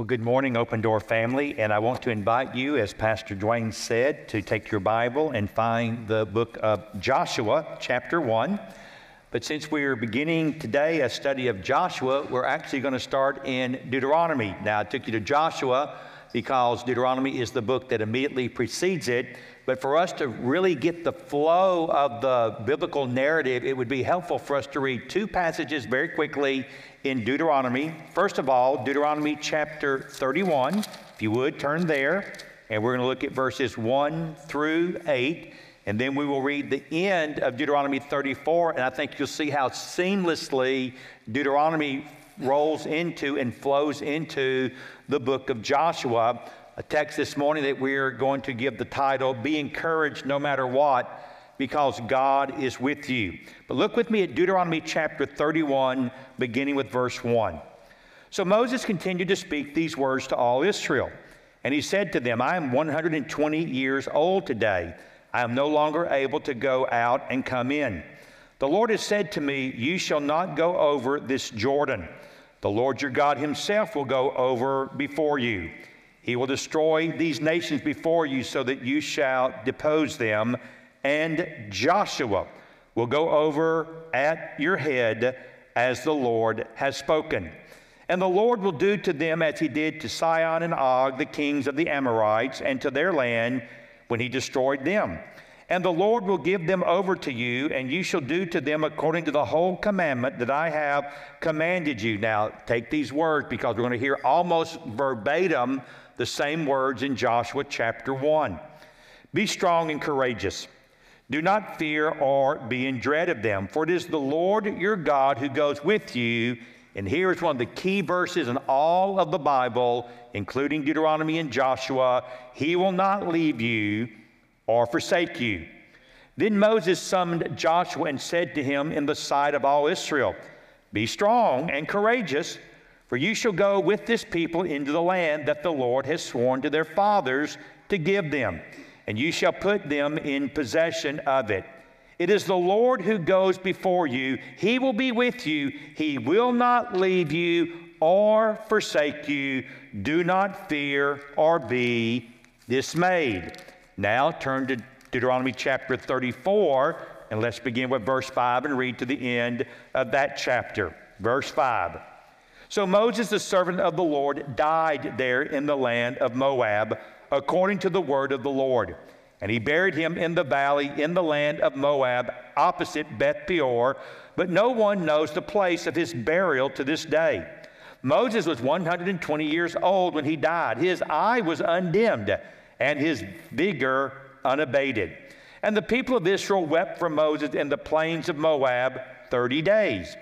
Well, good morning, Open Door family, and I want to invite you, as Pastor Dwayne said, to take your Bible and find the book of Joshua, chapter 1. But since we're beginning today a study of Joshua, we're actually going to start in Deuteronomy. Now, I took you to Joshua because Deuteronomy is the book that immediately precedes it. But for us to really get the flow of the biblical narrative, it would be helpful for us to read two passages very quickly in Deuteronomy. First of all, Deuteronomy chapter 31. If you would, turn there. And we're going to look at verses 1 through 8. And then we will read the end of Deuteronomy 34. And I think you'll see how seamlessly Deuteronomy rolls into and flows into the book of Joshua. A text this morning that we're going to give the title, Be Encouraged No Matter What, because God is with you. But look with me at Deuteronomy chapter 31, beginning with verse 1. So Moses continued to speak these words to all Israel. And he said to them, I am 120 years old today. I am no longer able to go out and come in. The Lord has said to me, You shall not go over this Jordan. The Lord your God himself will go over before you. He will destroy these nations before you so that you shall depose them, and Joshua will go over at your head as the Lord has spoken. And the Lord will do to them as he did to Sihon and Og, the kings of the Amorites, and to their land when he destroyed them. And the Lord will give them over to you, and you shall do to them according to the whole commandment that I have commanded you. Now, take these words because we're going to hear almost verbatim the same words in Joshua chapter 1. Be strong and courageous. Do not fear or be in dread of them, for it is the Lord your God who goes with you. And here is one of the key verses in all of the Bible, including Deuteronomy and Joshua He will not leave you or forsake you. Then Moses summoned Joshua and said to him in the sight of all Israel, Be strong and courageous, for you shall go with this people into the land that the Lord has sworn to their fathers to give them, and you shall put them in possession of it. It is the Lord who goes before you. He will be with you. He will not leave you or forsake you. Do not fear or be dismayed. Now turn to Deuteronomy chapter 34, and let's begin with verse 5 and read to the end of that chapter. Verse 5. So Moses, the servant of the Lord, died there in the land of Moab, according to the word of the Lord. And he buried him in the valley in the land of Moab, opposite Beth Peor, but no one knows the place of his burial to this day. Moses was 120 years old when he died. His eye was undimmed and his vigor unabated. And the people of Israel wept for Moses in the plains of Moab 30 days.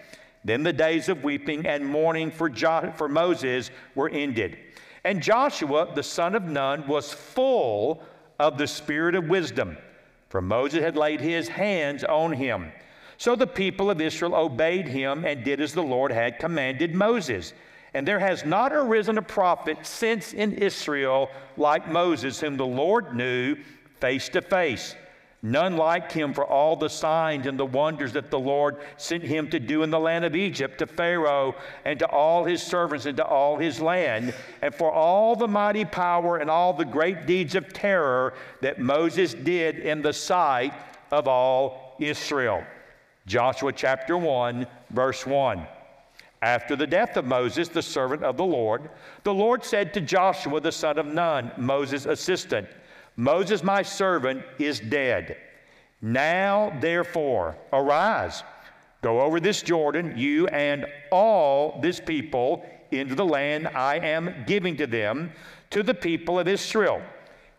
Then the days of weeping and mourning for, jo- for Moses were ended. And Joshua, the son of Nun, was full of the spirit of wisdom, for Moses had laid his hands on him. So the people of Israel obeyed him and did as the Lord had commanded Moses. And there has not arisen a prophet since in Israel like Moses, whom the Lord knew face to face. None like him for all the signs and the wonders that the Lord sent him to do in the land of Egypt to Pharaoh and to all his servants and to all his land, and for all the mighty power and all the great deeds of terror that Moses did in the sight of all Israel. Joshua chapter 1, verse 1. After the death of Moses, the servant of the Lord, the Lord said to Joshua, the son of Nun, Moses' assistant, Moses, my servant, is dead. Now, therefore, arise, go over this Jordan, you and all this people, into the land I am giving to them, to the people of Israel.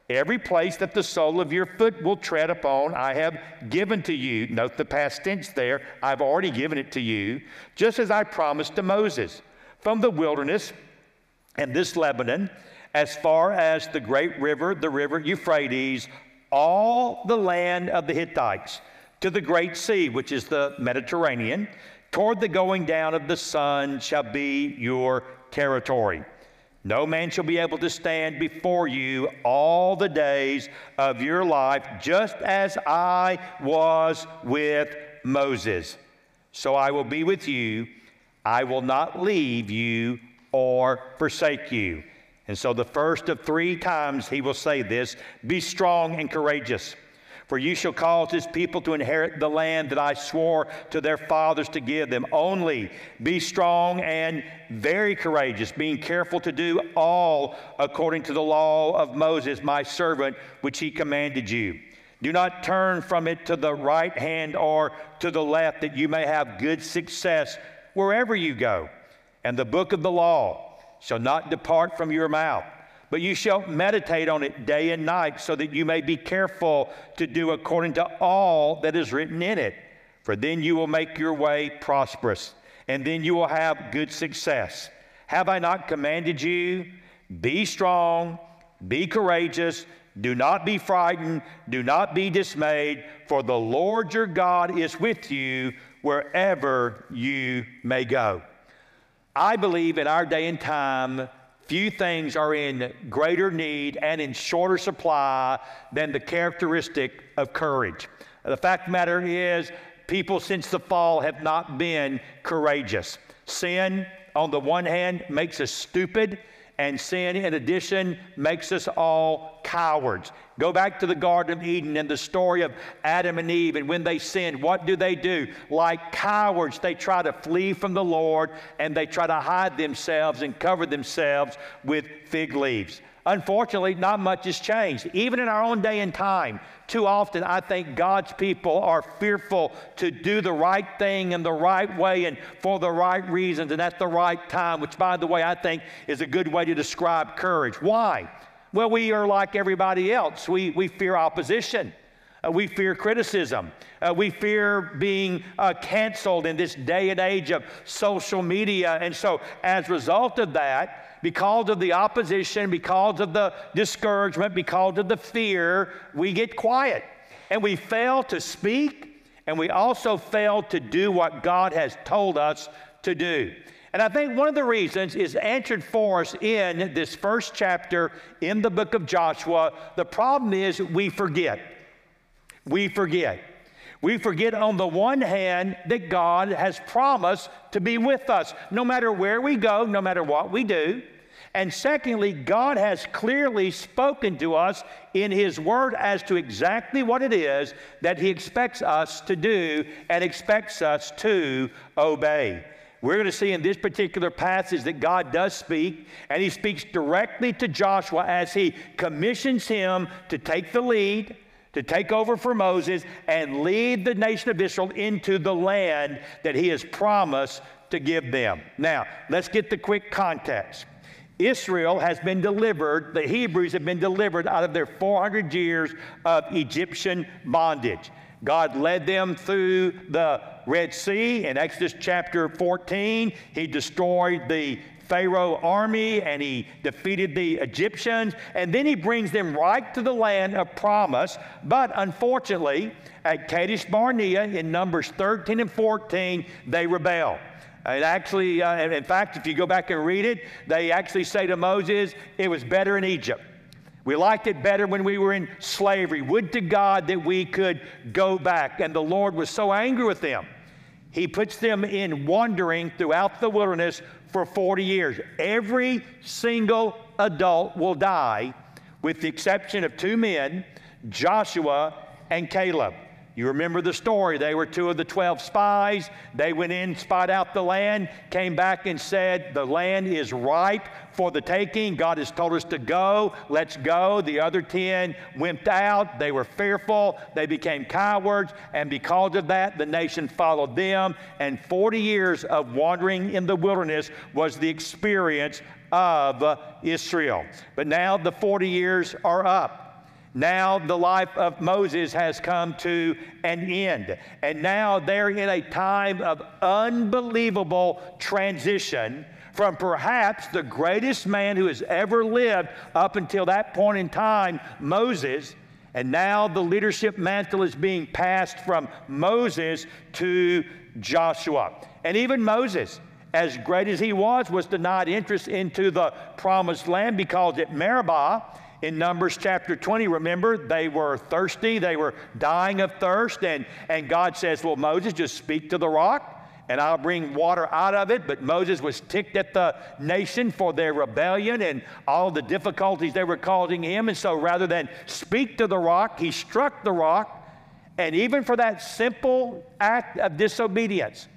Every place that the sole of your foot will tread upon, I have given to you. Note the past tense there. I've already given it to you, just as I promised to Moses. From the wilderness and this Lebanon, as far as the great river, the river Euphrates, all the land of the Hittites, to the great sea, which is the Mediterranean, toward the going down of the sun shall be your territory. No man shall be able to stand before you all the days of your life, just as I was with Moses. So I will be with you. I will not leave you or forsake you. And so, the first of three times he will say this Be strong and courageous. For you shall cause this people to inherit the land that I swore to their fathers to give them. Only be strong and very courageous, being careful to do all according to the law of Moses, my servant, which he commanded you. Do not turn from it to the right hand or to the left, that you may have good success wherever you go. And the book of the law shall not depart from your mouth but you shall meditate on it day and night, so that you may be careful to do according to all that is written in it. For then you will make your way prosperous, and then you will have good success. Have I not commanded you? Be strong, be courageous, do not be frightened, do not be dismayed, for the Lord your God is with you wherever you may go. I believe in our day and time, Few things are in greater need and in shorter supply than the characteristic of courage. The fact the matter is, people since the fall have not been courageous. Sin, on the one hand, makes us stupid and sin, in addition, makes us all cowards. Go back to the Garden of Eden and the story of Adam and Eve. And when they sinned, what do they do? Like cowards, they try to flee from the Lord and they try to hide themselves and cover themselves with fig leaves. Unfortunately, not much has changed. Even in our own day and time, too often I think God's people are fearful to do the right thing in the right way and for the right reasons and at the right time, which, by the way, I think is a good way to describe courage. Why? Well, we are like everybody else, we, we fear opposition. Uh, we fear criticism. Uh, we fear being uh, canceled in this day and age of social media. And so, as a result of that, because of the opposition, because of the discouragement, because of the fear, we get quiet and we fail to speak and we also fail to do what God has told us to do. And I think one of the reasons is answered for us in this first chapter in the book of Joshua. The problem is we forget. We forget. We forget on the one hand that God has promised to be with us no matter where we go, no matter what we do. And secondly, God has clearly spoken to us in His Word as to exactly what it is that He expects us to do and expects us to obey. We're going to see in this particular passage that God does speak, and He speaks directly to Joshua as He commissions him to take the lead to take over for Moses and lead the nation of Israel into the land that he has promised to give them. Now, let's get the quick context. Israel has been delivered, the Hebrews have been delivered out of their 400 years of Egyptian bondage. God led them through the Red Sea in Exodus chapter 14. He destroyed the Pharaoh army and he defeated the Egyptians. And then he brings them right to the land of promise. But unfortunately, at Kadesh Barnea in Numbers 13 and 14, they rebel. It actually, uh, in fact, if you go back and read it, they actually say to Moses, it was better in Egypt. We liked it better when we were in slavery. Would to God that we could go back. And the Lord was so angry with them. He puts them in wandering throughout the wilderness for 40 years. Every single adult will die, with the exception of two men, Joshua and Caleb. You remember the story. They were two of the 12 spies. They went in, spied out the land, came back and said, The land is ripe for the taking. God has told us to go. Let's go. The other 10 went out. They were fearful. They became cowards. And because of that, the nation followed them. And 40 years of wandering in the wilderness was the experience of Israel. But now the 40 years are up. Now the life of Moses has come to an end. And now they're in a time of unbelievable transition from perhaps the greatest man who has ever lived up until that point in time, Moses. And now the leadership mantle is being passed from Moses to Joshua. And even Moses, as great as he was, was denied interest into the promised land because at Meribah, in Numbers chapter 20, remember, they were thirsty, they were dying of thirst, and, and God says, Well, Moses, just speak to the rock. And I'll bring water out of it. But Moses was ticked at the nation for their rebellion and all the difficulties they were causing him. And so rather than speak to the rock, he struck the rock. And even for that simple act of disobedience,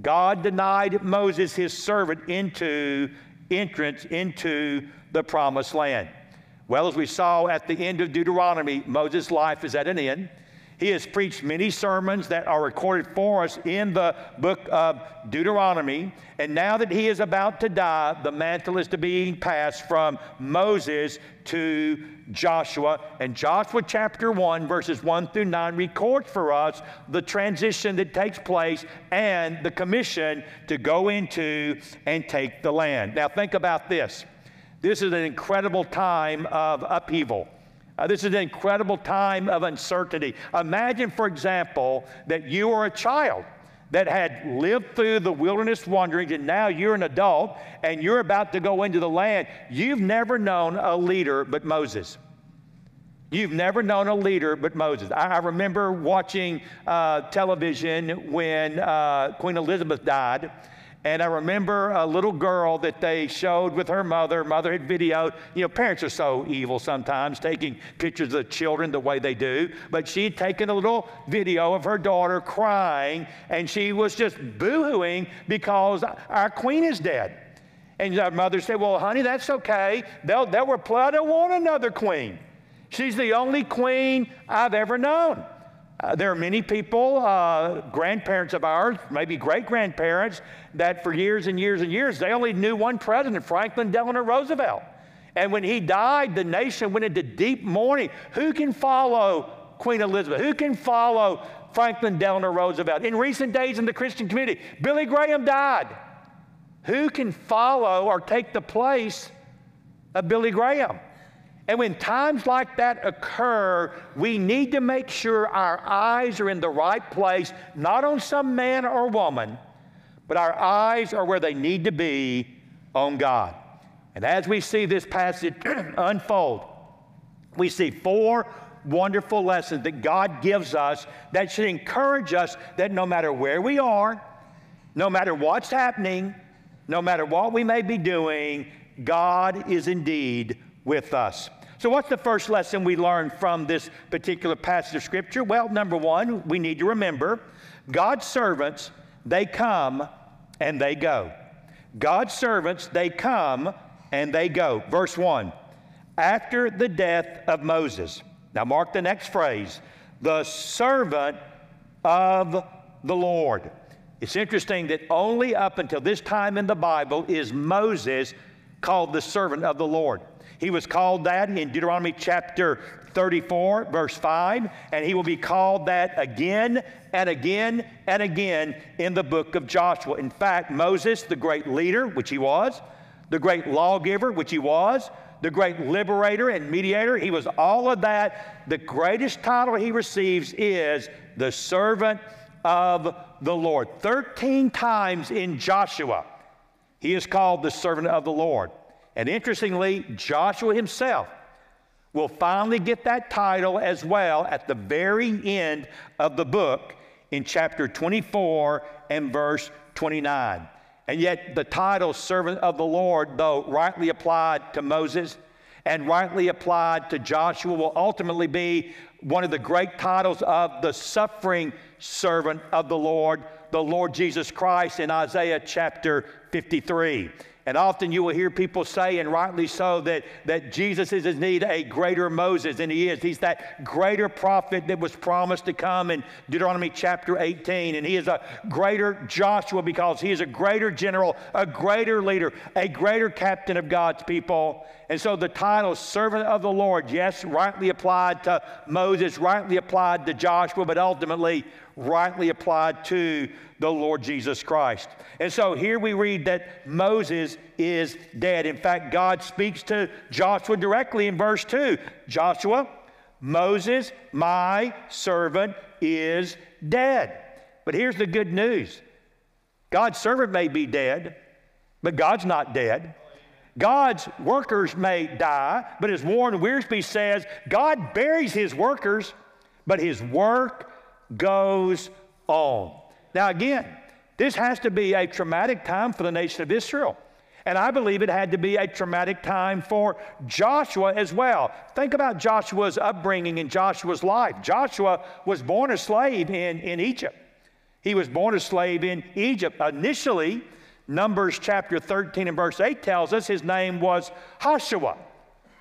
God denied Moses, his servant, into entrance into the promised land. Well, as we saw at the end of Deuteronomy, Moses' life is at an end. He has preached many sermons that are recorded for us in the book of Deuteronomy. And now that he is about to die, the mantle is to be passed from Moses to Joshua. And Joshua chapter 1, verses 1 through 9, records for us the transition that takes place and the commission to go into and take the land. Now, think about this. This is an incredible time of upheaval. Uh, this is an incredible time of uncertainty. Imagine, for example, that you are a child that had lived through the wilderness wanderings and now you're an adult and you're about to go into the land. You've never known a leader but Moses. You've never known a leader but Moses. I, I remember watching uh, television when uh, Queen Elizabeth died and I remember a little girl that they showed with her mother. Mother had videoed. You know, parents are so evil sometimes, taking pictures of children the way they do. But she had taken a little video of her daughter crying, and she was just boo-hooing because our queen is dead. And her mother said, Well, honey, that's okay. They'll, they'll reply, I don't want another queen. She's the only queen I've ever known. Uh, there are many people, uh, grandparents of ours, maybe great grandparents, that for years and years and years, they only knew one president, Franklin Delano Roosevelt. And when he died, the nation went into deep mourning. Who can follow Queen Elizabeth? Who can follow Franklin Delano Roosevelt? In recent days in the Christian community, Billy Graham died. Who can follow or take the place of Billy Graham? And when times like that occur, we need to make sure our eyes are in the right place, not on some man or woman, but our eyes are where they need to be on God. And as we see this passage unfold, we see four wonderful lessons that God gives us that should encourage us that no matter where we are, no matter what's happening, no matter what we may be doing, God is indeed with us. So, what's the first lesson we learn from this particular passage of Scripture? Well, number one, we need to remember God's servants, they come and they go. God's servants, they come and they go. Verse 1 After the death of Moses. Now, mark the next phrase the servant of the Lord. It's interesting that only up until this time in the Bible is Moses called the servant of the Lord. He was called that in Deuteronomy chapter 34, verse 5, and he will be called that again and again and again in the book of Joshua. In fact, Moses, the great leader, which he was, the great lawgiver, which he was, the great liberator and mediator, he was all of that. The greatest title he receives is the servant of the Lord. 13 times in Joshua, he is called the servant of the Lord. And interestingly, Joshua himself will finally get that title as well at the very end of the book in chapter 24 and verse 29. And yet, the title servant of the Lord, though rightly applied to Moses and rightly applied to Joshua, will ultimately be one of the great titles of the suffering servant of the Lord, the Lord Jesus Christ, in Isaiah chapter 53. And often you will hear people say, and rightly so, that, that Jesus is indeed a greater Moses than he is. He's that greater prophet that was promised to come in Deuteronomy chapter 18. And he is a greater Joshua because he is a greater general, a greater leader, a greater captain of God's people. And so the title, servant of the Lord, yes, rightly applied to Moses, rightly applied to Joshua, but ultimately rightly applied to the Lord Jesus Christ. And so here we read that Moses is dead. In fact, God speaks to Joshua directly in verse 2 Joshua, Moses, my servant, is dead. But here's the good news God's servant may be dead, but God's not dead. God's workers may die, but as Warren Wiersbe says, God buries his workers, but his work goes on. Now, again, This has to be a traumatic time for the nation of Israel. And I believe it had to be a traumatic time for Joshua as well. Think about Joshua's upbringing and Joshua's life. Joshua was born a slave in, in Egypt. He was born a slave in Egypt. Initially, Numbers chapter 13 and verse 8 tells us his name was Hoshua.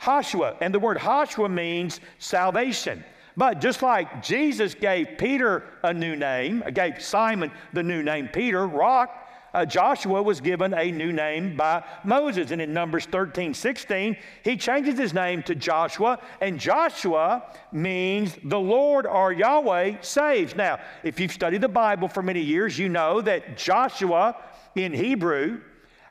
Hoshua. And the word Hoshua means salvation. But just like Jesus gave Peter a new name, gave Simon the new name Peter, rock, uh, Joshua was given a new name by Moses. And in Numbers 13, 16, he changes his name to Joshua, and Joshua means the Lord or Yahweh saves. Now, if you've studied the Bible for many years, you know that Joshua in Hebrew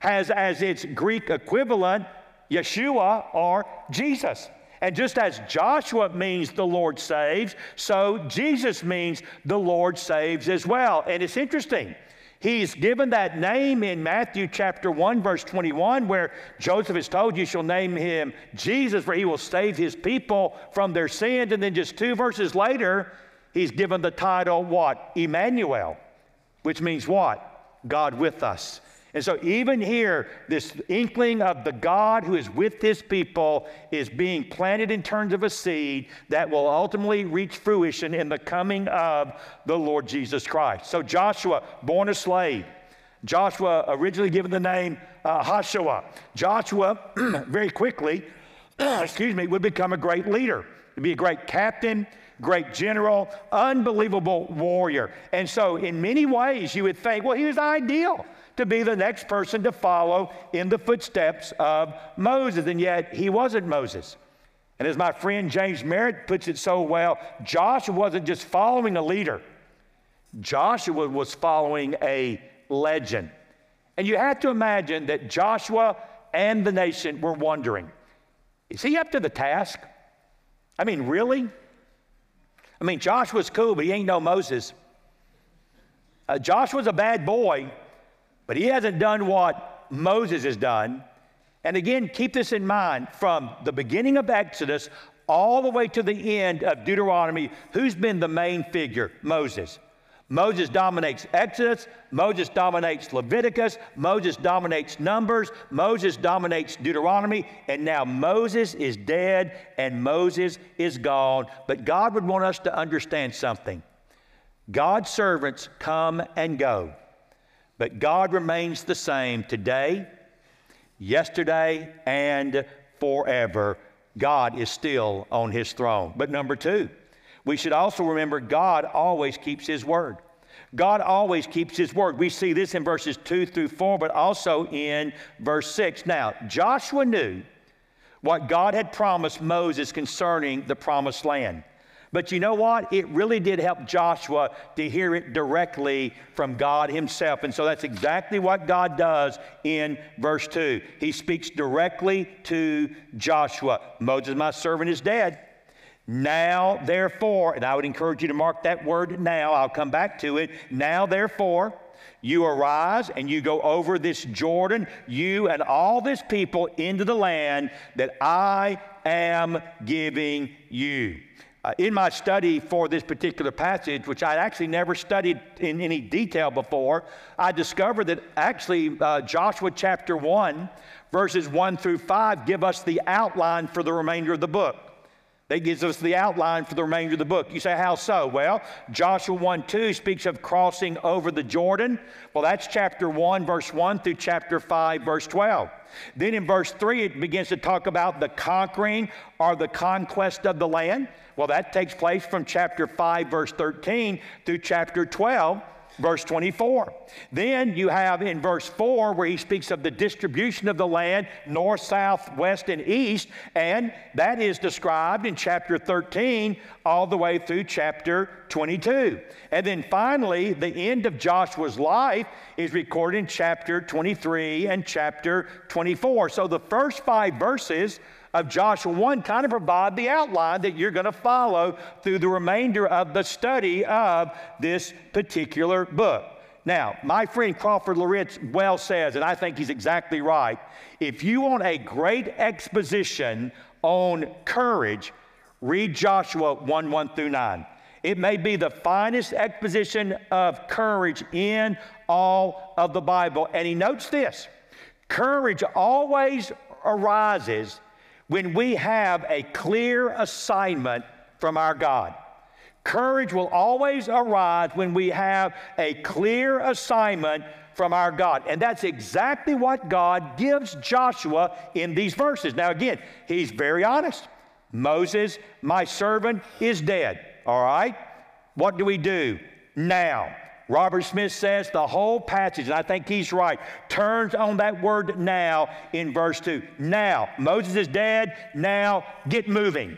has as its Greek equivalent Yeshua or Jesus. And just as Joshua means the Lord saves, so Jesus means the Lord saves as well. And it's interesting He's given that name in Matthew chapter 1, verse 21, where Joseph is told, You shall name him Jesus, for he will save his people from their sins. And then just two verses later, he's given the title, what? Emmanuel, which means what? God with us. And so, even here, this inkling of the God who is with his people is being planted in terms of a seed that will ultimately reach fruition in the coming of the Lord Jesus Christ. So, Joshua, born a slave, Joshua originally given the name uh, Hoshua. Joshua, very quickly, excuse me, would become a great leader. He'd be a great captain, great general, unbelievable warrior. And so, in many ways, you would think, well, he was ideal to be the next person to follow in the footsteps of Moses. And yet, he wasn't Moses. And as my friend James Merritt puts it so well, Joshua wasn't just following a leader, Joshua was following a legend. And you have to imagine that Joshua and the nation were wondering is he up to the task? I mean, really? I mean, Joshua's cool, but he ain't no Moses. Uh, Joshua's a bad boy, but he hasn't done what Moses has done. And again, keep this in mind from the beginning of Exodus all the way to the end of Deuteronomy, who's been the main figure? Moses. Moses dominates Exodus, Moses dominates Leviticus, Moses dominates Numbers, Moses dominates Deuteronomy, and now Moses is dead and Moses is gone. But God would want us to understand something God's servants come and go. But God remains the same today, yesterday, and forever. God is still on his throne. But number two, we should also remember God always keeps his word. God always keeps his word. We see this in verses 2 through 4, but also in verse 6. Now, Joshua knew what God had promised Moses concerning the promised land. But you know what? It really did help Joshua to hear it directly from God Himself. And so that's exactly what God does in verse 2. He speaks directly to Joshua Moses, my servant, is dead. Now, therefore, and I would encourage you to mark that word now, I'll come back to it. Now, therefore, you arise and you go over this Jordan, you and all this people into the land that I am giving you. Uh, in my study for this particular passage, which I'd actually never studied in any detail before, I discovered that actually uh, Joshua chapter 1, verses 1 through 5, give us the outline for the remainder of the book. That gives us the outline for the remainder of the book. You say, how so? Well, Joshua 1 2 speaks of crossing over the Jordan. Well, that's chapter 1, verse 1 through chapter 5, verse 12. Then in verse 3, it begins to talk about the conquering or the conquest of the land. Well, that takes place from chapter 5, verse 13 through chapter 12 verse 24. Then you have in verse 4 where he speaks of the distribution of the land north, south, west, and east, and that is described in chapter 13 all the way through chapter 22. And then finally, the end of Joshua's life is recorded in chapter 23 and chapter 24. So the first five verses of Joshua 1 kind of provide the outline that you're going to follow through the remainder of the study of this particular book. Now, my friend Crawford Loritts well says, and I think he's exactly right, if you want a great exposition on courage, read Joshua 1 1 through 9. It may be the finest exposition of courage in all of the Bible. And he notes this courage always arises when we have a clear assignment from our God. Courage will always arise when we have a clear assignment from our God. And that's exactly what God gives Joshua in these verses. Now, again, he's very honest. Moses, my servant, is dead. All right? What do we do now? Robert Smith says the whole passage, and I think he's right, turns on that word now in verse 2. Now, Moses is dead. Now, get moving.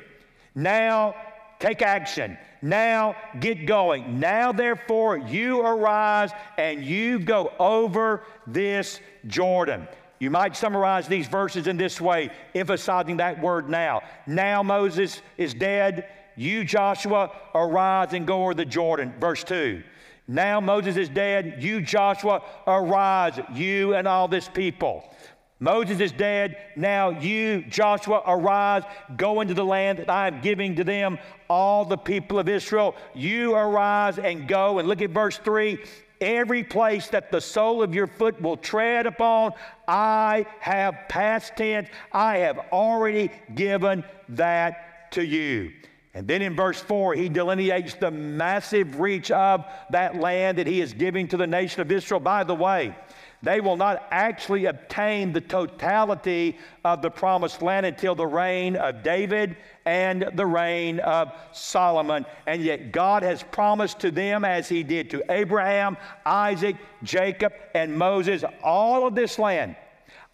Now, take action. Now, get going. Now, therefore, you arise and you go over this Jordan. You might summarize these verses in this way, emphasizing that word now. Now, Moses is dead. You, Joshua, arise and go over the Jordan. Verse 2. Now Moses is dead. You, Joshua, arise, you and all this people. Moses is dead. Now you, Joshua, arise, go into the land that I am giving to them, all the people of Israel. You arise and go. And look at verse 3 every place that the sole of your foot will tread upon, I have past tense, I have already given that to you. And then in verse 4, he delineates the massive reach of that land that he is giving to the nation of Israel. By the way, they will not actually obtain the totality of the promised land until the reign of David and the reign of Solomon. And yet, God has promised to them, as He did to Abraham, Isaac, Jacob, and Moses, all of this land.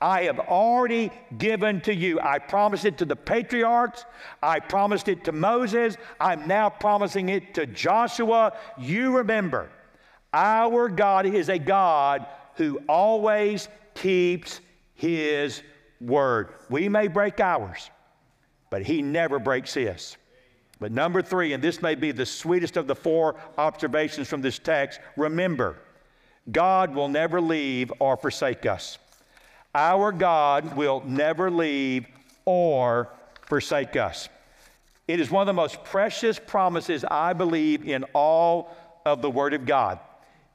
I have already given to you. I promised it to the patriarchs. I promised it to Moses. I'm now promising it to Joshua. You remember, our God is a God who always keeps his word. We may break ours, but he never breaks his. But number three, and this may be the sweetest of the four observations from this text remember, God will never leave or forsake us. Our God will never leave or forsake us. It is one of the most precious promises, I believe, in all of the Word of God.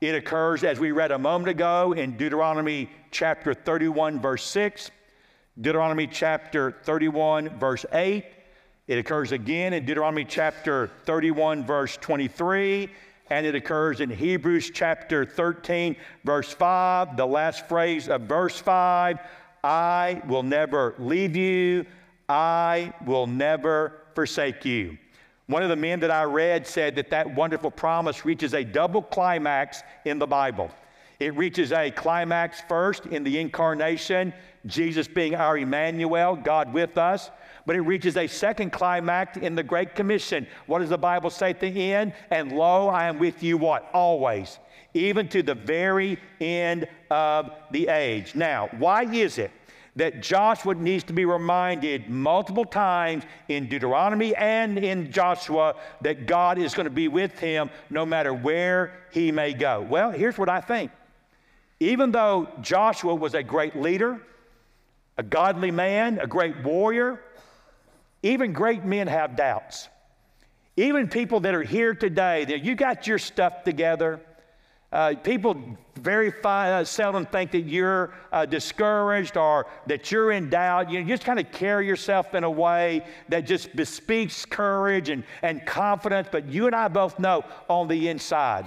It occurs, as we read a moment ago, in Deuteronomy chapter 31, verse 6, Deuteronomy chapter 31, verse 8. It occurs again in Deuteronomy chapter 31, verse 23 and it occurs in Hebrews chapter 13, verse 5, the last phrase of verse 5 I will never leave you, I will never forsake you. One of the men that I read said that that wonderful promise reaches a double climax in the Bible. It reaches a climax first in the incarnation, Jesus being our Emmanuel, God with us. But it reaches a second climax in the Great Commission. What does the Bible say at the end? And lo, I am with you what? Always, even to the very end of the age. Now, why is it that Joshua needs to be reminded multiple times in Deuteronomy and in Joshua that God is going to be with him no matter where he may go? Well, here's what I think. Even though Joshua was a great leader, a godly man, a great warrior, even great men have doubts. Even people that are here today, that you got your stuff together. Uh, people very uh, seldom think that you're uh, discouraged or that you're in doubt. You just kind of carry yourself in a way that just bespeaks courage and, and confidence. But you and I both know on the inside,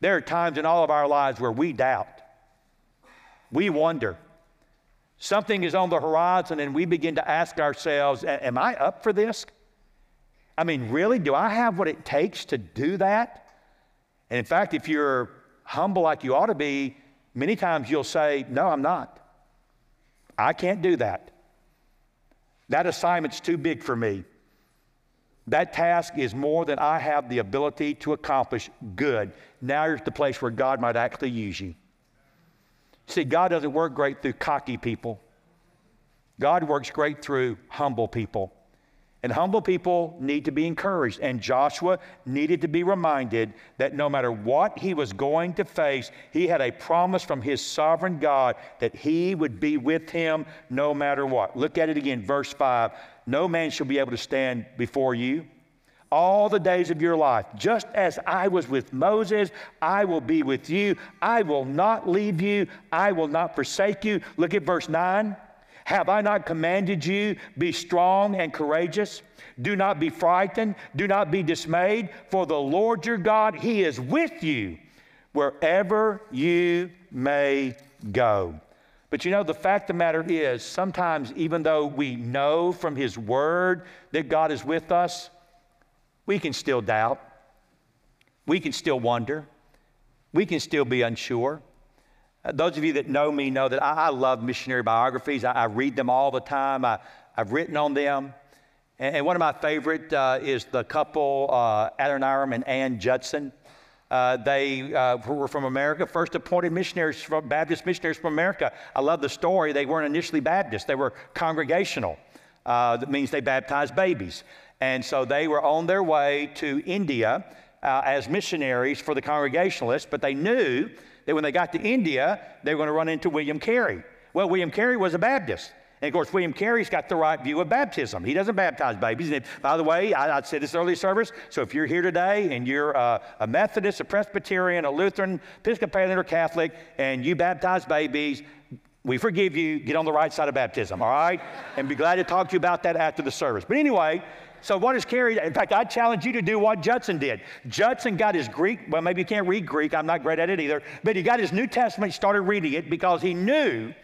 there are times in all of our lives where we doubt. We wonder. Something is on the horizon, and we begin to ask ourselves, Am I up for this? I mean, really? Do I have what it takes to do that? And in fact, if you're humble like you ought to be, many times you'll say, No, I'm not. I can't do that. That assignment's too big for me. That task is more than I have the ability to accomplish. Good. Now at the place where God might actually use you. See, God doesn't work great through cocky people. God works great through humble people. And humble people need to be encouraged. And Joshua needed to be reminded that no matter what he was going to face, he had a promise from his sovereign God that he would be with him no matter what. Look at it again, verse 5. No man shall be able to stand before you. All the days of your life. Just as I was with Moses, I will be with you. I will not leave you. I will not forsake you. Look at verse 9. Have I not commanded you, be strong and courageous? Do not be frightened. Do not be dismayed, for the Lord your God, He is with you wherever you may go. But you know, the fact of the matter is, sometimes even though we know from His Word that God is with us, we can still doubt. We can still wonder. We can still be unsure. Uh, those of you that know me know that I, love missionary biographies. I, I, read them all the time. I, have written on them. And, and, one of my favorite uh, is the couple, uh, Adoniram and Ann Judson. Uh, they uh, were from America, first appointed missionaries, from Baptist missionaries from America. I love the story. They weren't initially Baptist, they were congregational. Uh, that means they baptized babies. And so they were on their way to India uh, as missionaries for the Congregationalists, but they knew that when they got to India, they were going to run into William Carey. Well, William Carey was a Baptist. And of course, William Carey's got the right view of baptism. He doesn't baptize babies. And by the way, I, I said this early service. So if you're here today and you're uh, a Methodist, a Presbyterian, a Lutheran, Episcopalian, or Catholic, and you baptize babies, we forgive you. Get on the right side of baptism, all right? and be glad to talk to you about that after the service. But anyway, so what is carried? In fact, I challenge you to do what Judson did. Judson got his Greek, well, maybe you can't read Greek. I'm not great at it either. But he got his New Testament, started reading it because he knew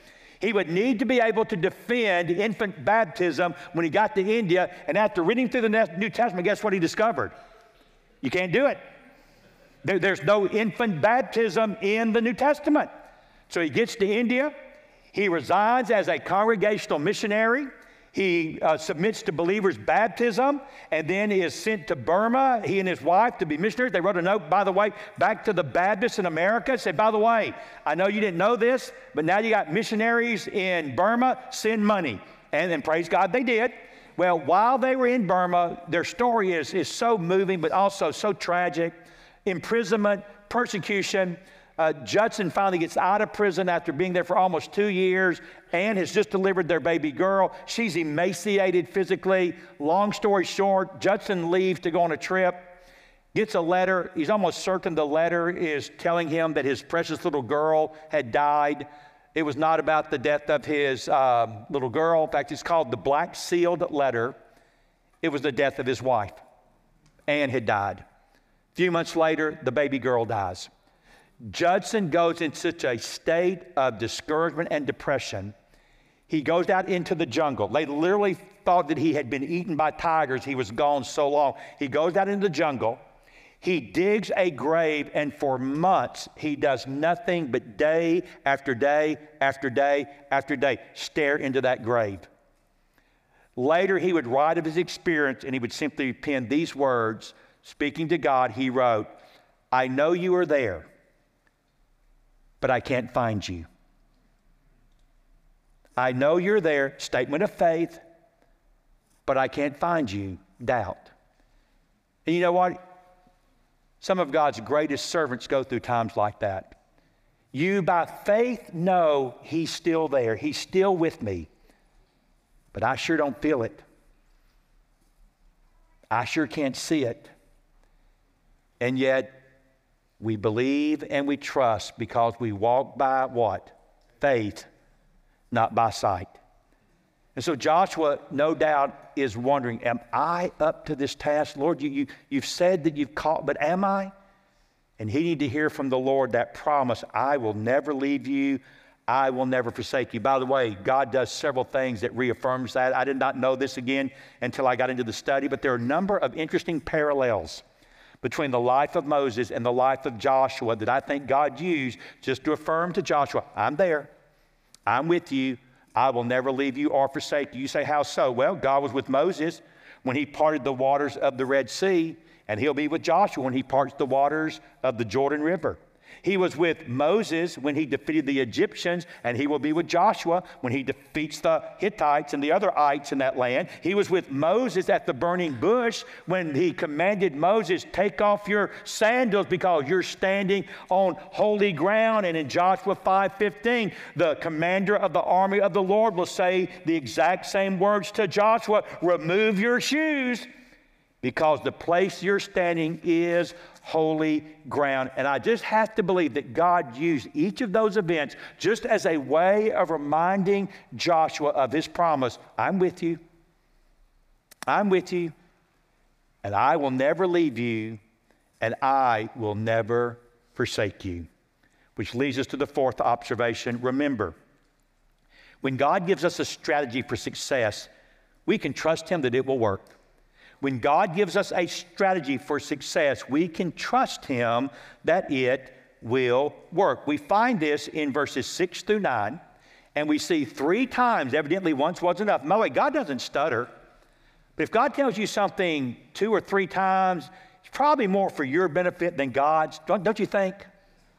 he would need to be able to defend infant baptism when he got to India. And after reading through the New Testament, guess what he discovered? You can't do it. There, there's no infant baptism in the New Testament. So he gets to India. He resides as a congregational missionary. He uh, submits to believers' baptism and then he is sent to Burma, he and his wife, to be missionaries. They wrote a note, by the way, back to the Baptists in America. Said, by the way, I know you didn't know this, but now you got missionaries in Burma, send money. And then praise God, they did. Well, while they were in Burma, their story is, is so moving, but also so tragic. Imprisonment, persecution, uh, Judson finally gets out of prison after being there for almost two years. Ann has just delivered their baby girl. She's emaciated physically. Long story short, Judson leaves to go on a trip, gets a letter. He's almost certain the letter is telling him that his precious little girl had died. It was not about the death of his uh, little girl. In fact, it's called the Black Sealed Letter. It was the death of his wife. Ann had died. A few months later, the baby girl dies. Judson goes in such a state of discouragement and depression. He goes out into the jungle. They literally thought that he had been eaten by tigers. He was gone so long. He goes out into the jungle. He digs a grave, and for months he does nothing but day after day after day after day stare into that grave. Later, he would write of his experience and he would simply pen these words. Speaking to God, he wrote, I know you are there but I can't find you. I know you're there, statement of faith, but I can't find you, doubt. And you know what? Some of God's greatest servants go through times like that. You, by faith, know He's still there, He's still with me, but I sure don't feel it. I sure can't see it. And yet, we believe and we trust because we walk by what? Faith, not by sight. And so Joshua, no doubt, is wondering, Am I up to this task? Lord, you, you, you've said that you've called, but am I? And he need to hear from the Lord that promise I will never leave you, I will never forsake you. By the way, God does several things that reaffirms that. I did not know this again until I got into the study, but there are a number of interesting parallels between the life of Moses and the life of Joshua that I think God used just to affirm to Joshua, I'm there. I'm with you. I will never leave you or forsake you. You say, How so? Well, God was with Moses when he parted the waters of the Red Sea, and he'll be with Joshua when he parts the waters of the Jordan River. He was with Moses when he defeated the Egyptians, and he will be with Joshua when he defeats the Hittites and the other ites in that land. He was with Moses at the burning bush when he commanded Moses, Take off your sandals because you're standing on holy ground. And in Joshua 5:15, the commander of the army of the Lord will say the exact same words to Joshua: Remove your shoes because the place you're standing is holy ground. And I just have to believe that God used each of those events just as a way of reminding Joshua of his promise I'm with you. I'm with you, and I will never leave you, and I will never forsake you. Which leads us to the fourth observation. Remember, when God gives us a strategy for success, we can trust Him that it will work. When God gives us a strategy for success, we can trust Him that it will work. We find this in verses 6 through 9, and we see three times, evidently once was enough. By the way, God doesn't stutter. But if God tells you something two or three times, it's probably more for your benefit than God's. Don't, don't you think?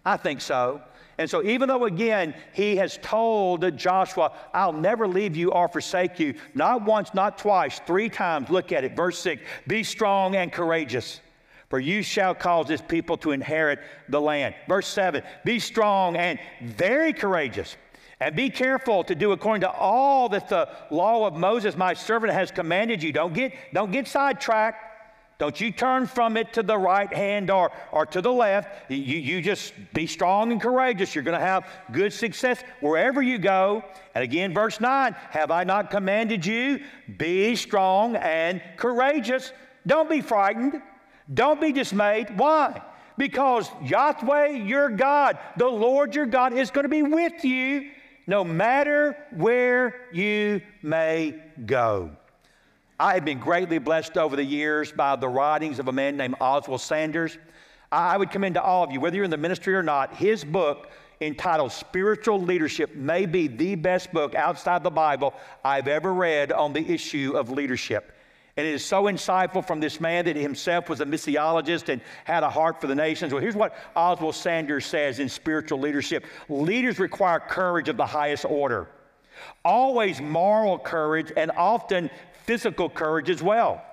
I think so. And so, even though again, he has told Joshua, I'll never leave you or forsake you, not once, not twice, three times, look at it. Verse 6 Be strong and courageous, for you shall cause this people to inherit the land. Verse 7 Be strong and very courageous. And be careful to do according to all that the law of Moses, my servant, has commanded you. Don't get, don't get sidetracked. Don't you turn from it to the right hand or, or to the left. You, you just be strong and courageous. You're going to have good success wherever you go. And again, verse 9 Have I not commanded you? Be strong and courageous. Don't be frightened. Don't be dismayed. Why? Because Yahweh, your God, the Lord your God, is going to be with you no matter where you may go. I have been greatly blessed over the years by the writings of a man named Oswald Sanders. I would commend to all of you, whether you're in the ministry or not, his book entitled Spiritual Leadership may be the best book outside the Bible I've ever read on the issue of leadership. And it is so insightful from this man that himself was a missiologist and had a heart for the nations. Well, here's what Oswald Sanders says in spiritual leadership leaders require courage of the highest order, always moral courage, and often physical courage as well.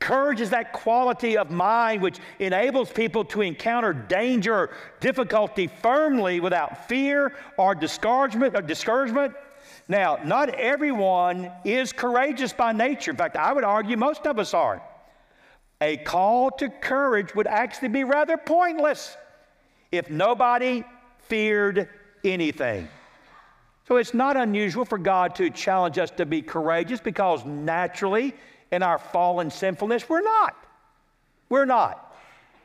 Courage is that quality of mind which enables people to encounter danger or difficulty firmly without fear or discouragement or discouragement. Now, not everyone is courageous by nature. In fact, I would argue most of us aren't. A call to courage would actually be rather pointless if nobody feared anything. So it's not unusual for God to challenge us to be courageous because naturally, in our fallen sinfulness, we're not. We're not.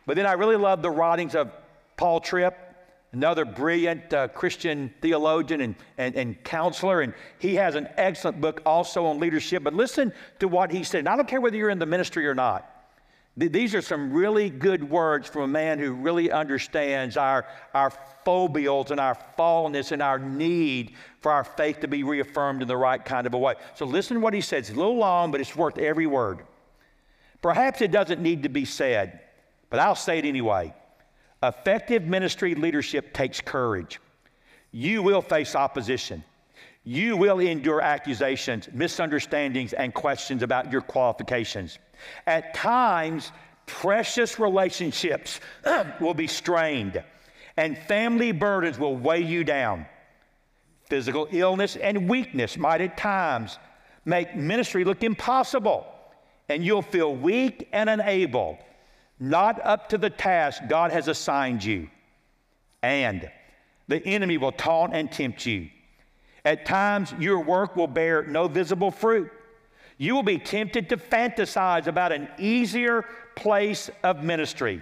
But then I really love the writings of Paul Tripp, another brilliant uh, Christian theologian and, and, and counselor, and he has an excellent book also on leadership. But listen to what he said. And I don't care whether you're in the ministry or not. These are some really good words from a man who really understands our, our foibles and our fallenness and our need for our faith to be reaffirmed in the right kind of a way. So listen to what he says. It's a little long, but it's worth every word. Perhaps it doesn't need to be said, but I'll say it anyway. Effective ministry leadership takes courage. You will face opposition. You will endure accusations, misunderstandings, and questions about your qualifications. At times, precious relationships will be strained, and family burdens will weigh you down. Physical illness and weakness might at times make ministry look impossible, and you'll feel weak and unable, not up to the task God has assigned you. And the enemy will taunt and tempt you. At times, your work will bear no visible fruit. You will be tempted to fantasize about an easier place of ministry.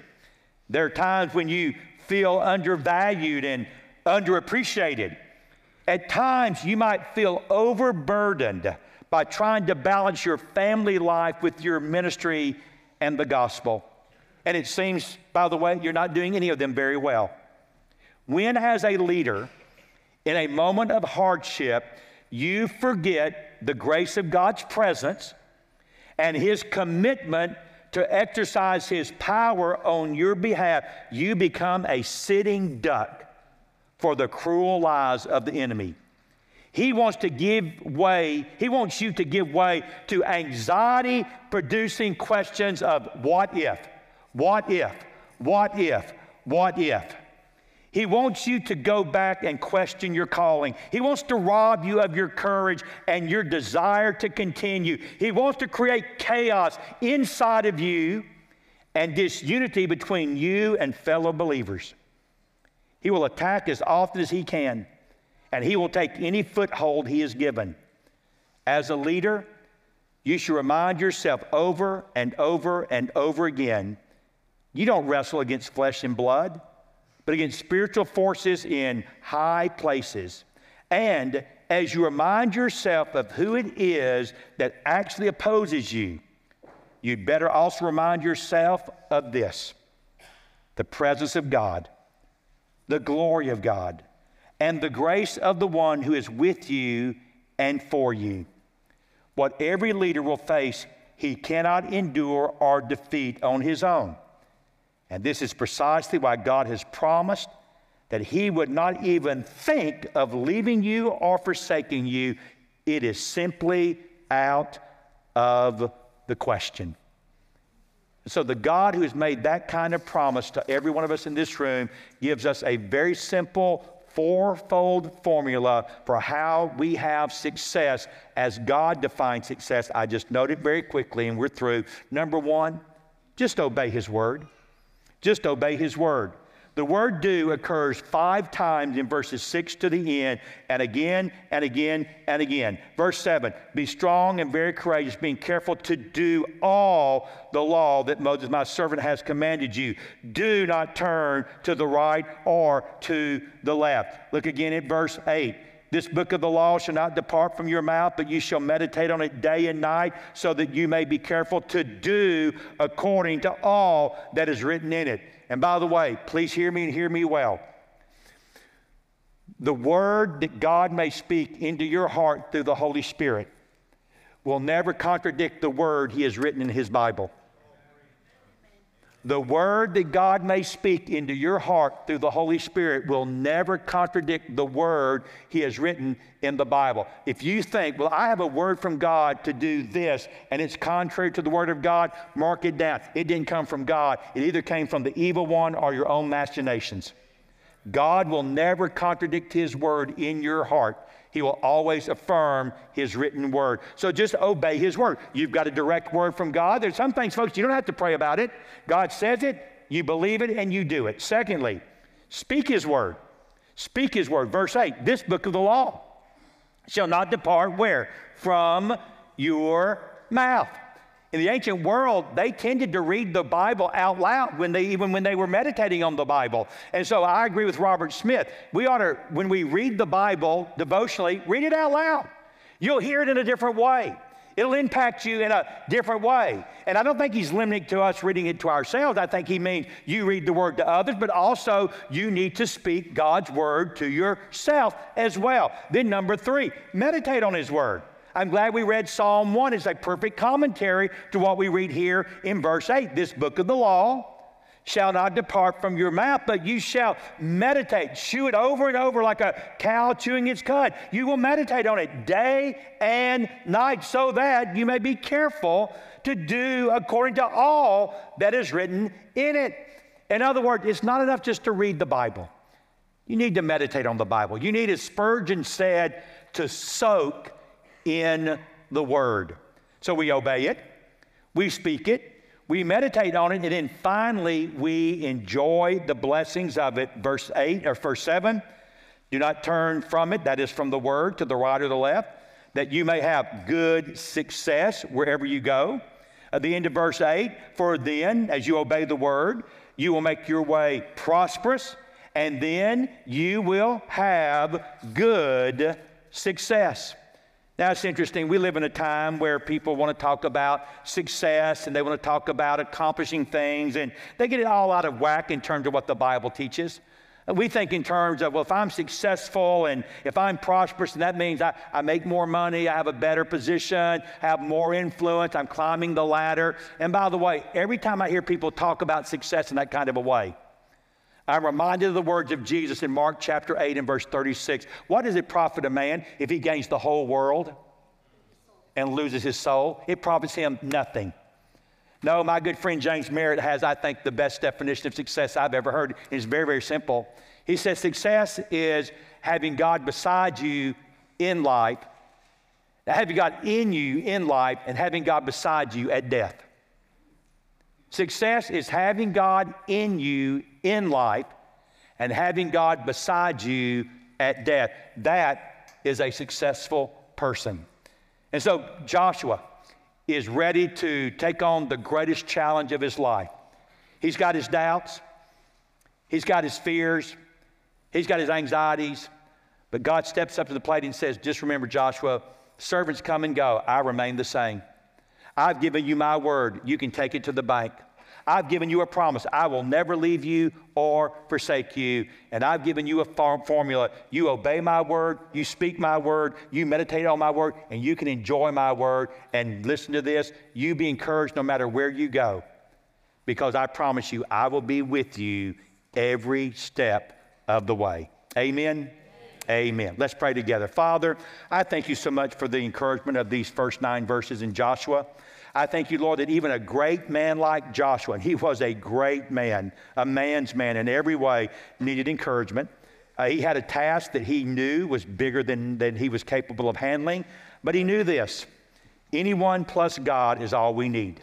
There are times when you feel undervalued and underappreciated. At times, you might feel overburdened by trying to balance your family life with your ministry and the gospel. And it seems, by the way, you're not doing any of them very well. When, as a leader, in a moment of hardship, you forget the grace of God's presence and His commitment to exercise His power on your behalf, you become a sitting duck for the cruel lies of the enemy. He wants to give way, he wants you to give way to anxiety producing questions of what if, what if, what if, what if. He wants you to go back and question your calling. He wants to rob you of your courage and your desire to continue. He wants to create chaos inside of you and disunity between you and fellow believers. He will attack as often as he can, and he will take any foothold he is given. As a leader, you should remind yourself over and over and over again you don't wrestle against flesh and blood but against spiritual forces in high places. And as you remind yourself of who it is that actually opposes you, you'd better also remind yourself of this the presence of God, the glory of God, and the grace of the one who is with you and for you. What every leader will face, he cannot endure or defeat on his own. And this is precisely why God has promised that He would not even think of leaving you or forsaking you. It is simply out of the question. So, the God who has made that kind of promise to every one of us in this room gives us a very simple fourfold formula for how we have success as God defines success. I just noted very quickly and we're through. Number one, just obey His word. Just obey his word. The word do occurs five times in verses 6 to the end, and again and again and again. Verse 7 Be strong and very courageous, being careful to do all the law that Moses, my servant, has commanded you. Do not turn to the right or to the left. Look again at verse 8. This book of the law shall not depart from your mouth, but you shall meditate on it day and night, so that you may be careful to do according to all that is written in it. And by the way, please hear me and hear me well. The word that God may speak into your heart through the Holy Spirit will never contradict the word He has written in His Bible. The word that God may speak into your heart through the Holy Spirit will never contradict the word He has written in the Bible. If you think, well, I have a word from God to do this, and it's contrary to the word of God, mark it down. It didn't come from God, it either came from the evil one or your own machinations. God will never contradict His word in your heart. He will always affirm His written word. So just obey His word. You've got a direct word from God. There's some things, folks, you don't have to pray about it. God says it, you believe it, and you do it. Secondly, speak His word. Speak His word. Verse 8 this book of the law shall not depart where? From your mouth. In the ancient world, they tended to read the Bible out loud when they even when they were meditating on the Bible. And so I agree with Robert Smith. We ought to, when we read the Bible devotionally, read it out loud. You'll hear it in a different way. It'll impact you in a different way. And I don't think he's limiting to us reading it to ourselves. I think he means you read the word to others, but also you need to speak God's word to yourself as well. Then, number three, meditate on his word. I'm glad we read Psalm 1 as a perfect commentary to what we read here in verse 8. This book of the law shall not depart from your mouth, but you shall meditate, chew it over and over like a cow chewing its cud. You will meditate on it day and night so that you may be careful to do according to all that is written in it. In other words, it's not enough just to read the Bible. You need to meditate on the Bible. You need, as Spurgeon said, to soak in the Word. So we obey it, we speak it, we meditate on it, and then finally we enjoy the blessings of it. Verse 8 or verse 7 do not turn from it, that is from the Word, to the right or the left, that you may have good success wherever you go. At the end of verse 8, for then, as you obey the Word, you will make your way prosperous, and then you will have good success. Now, it's interesting. We live in a time where people want to talk about success and they want to talk about accomplishing things, and they get it all out of whack in terms of what the Bible teaches. We think in terms of, well, if I'm successful and if I'm prosperous, and that means I, I make more money, I have a better position, have more influence, I'm climbing the ladder. And by the way, every time I hear people talk about success in that kind of a way, I'm reminded of the words of Jesus in Mark chapter 8 and verse 36. What does it profit a man if he gains the whole world and loses his soul? It profits him nothing. No, my good friend James Merritt has, I think, the best definition of success I've ever heard. It's very, very simple. He says success is having God beside you in life, having God in you in life, and having God beside you at death. Success is having God in you in life and having God beside you at death. That is a successful person. And so Joshua is ready to take on the greatest challenge of his life. He's got his doubts, he's got his fears, he's got his anxieties, but God steps up to the plate and says, Just remember, Joshua, servants come and go. I remain the same. I've given you my word. You can take it to the bank. I've given you a promise. I will never leave you or forsake you. And I've given you a formula. You obey my word, you speak my word, you meditate on my word, and you can enjoy my word. And listen to this you be encouraged no matter where you go, because I promise you, I will be with you every step of the way. Amen. Amen. Let's pray together. Father, I thank you so much for the encouragement of these first nine verses in Joshua. I thank you, Lord, that even a great man like Joshua, and he was a great man, a man's man in every way, needed encouragement. Uh, he had a task that he knew was bigger than, than he was capable of handling, but he knew this anyone plus God is all we need.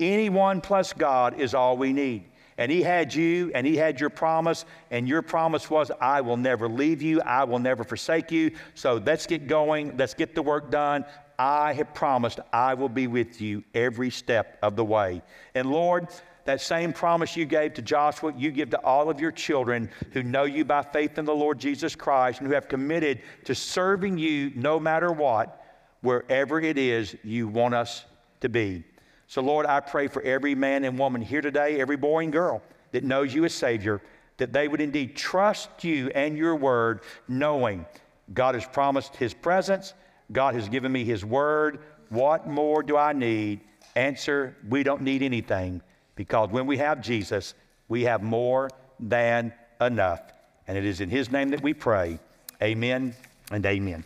Anyone plus God is all we need. And he had you, and he had your promise, and your promise was, I will never leave you, I will never forsake you. So let's get going, let's get the work done. I have promised I will be with you every step of the way. And Lord, that same promise you gave to Joshua, you give to all of your children who know you by faith in the Lord Jesus Christ and who have committed to serving you no matter what, wherever it is you want us to be. So, Lord, I pray for every man and woman here today, every boy and girl that knows you as Savior, that they would indeed trust you and your word, knowing God has promised his presence God has given me His Word. What more do I need? Answer We don't need anything because when we have Jesus, we have more than enough. And it is in His name that we pray. Amen and amen.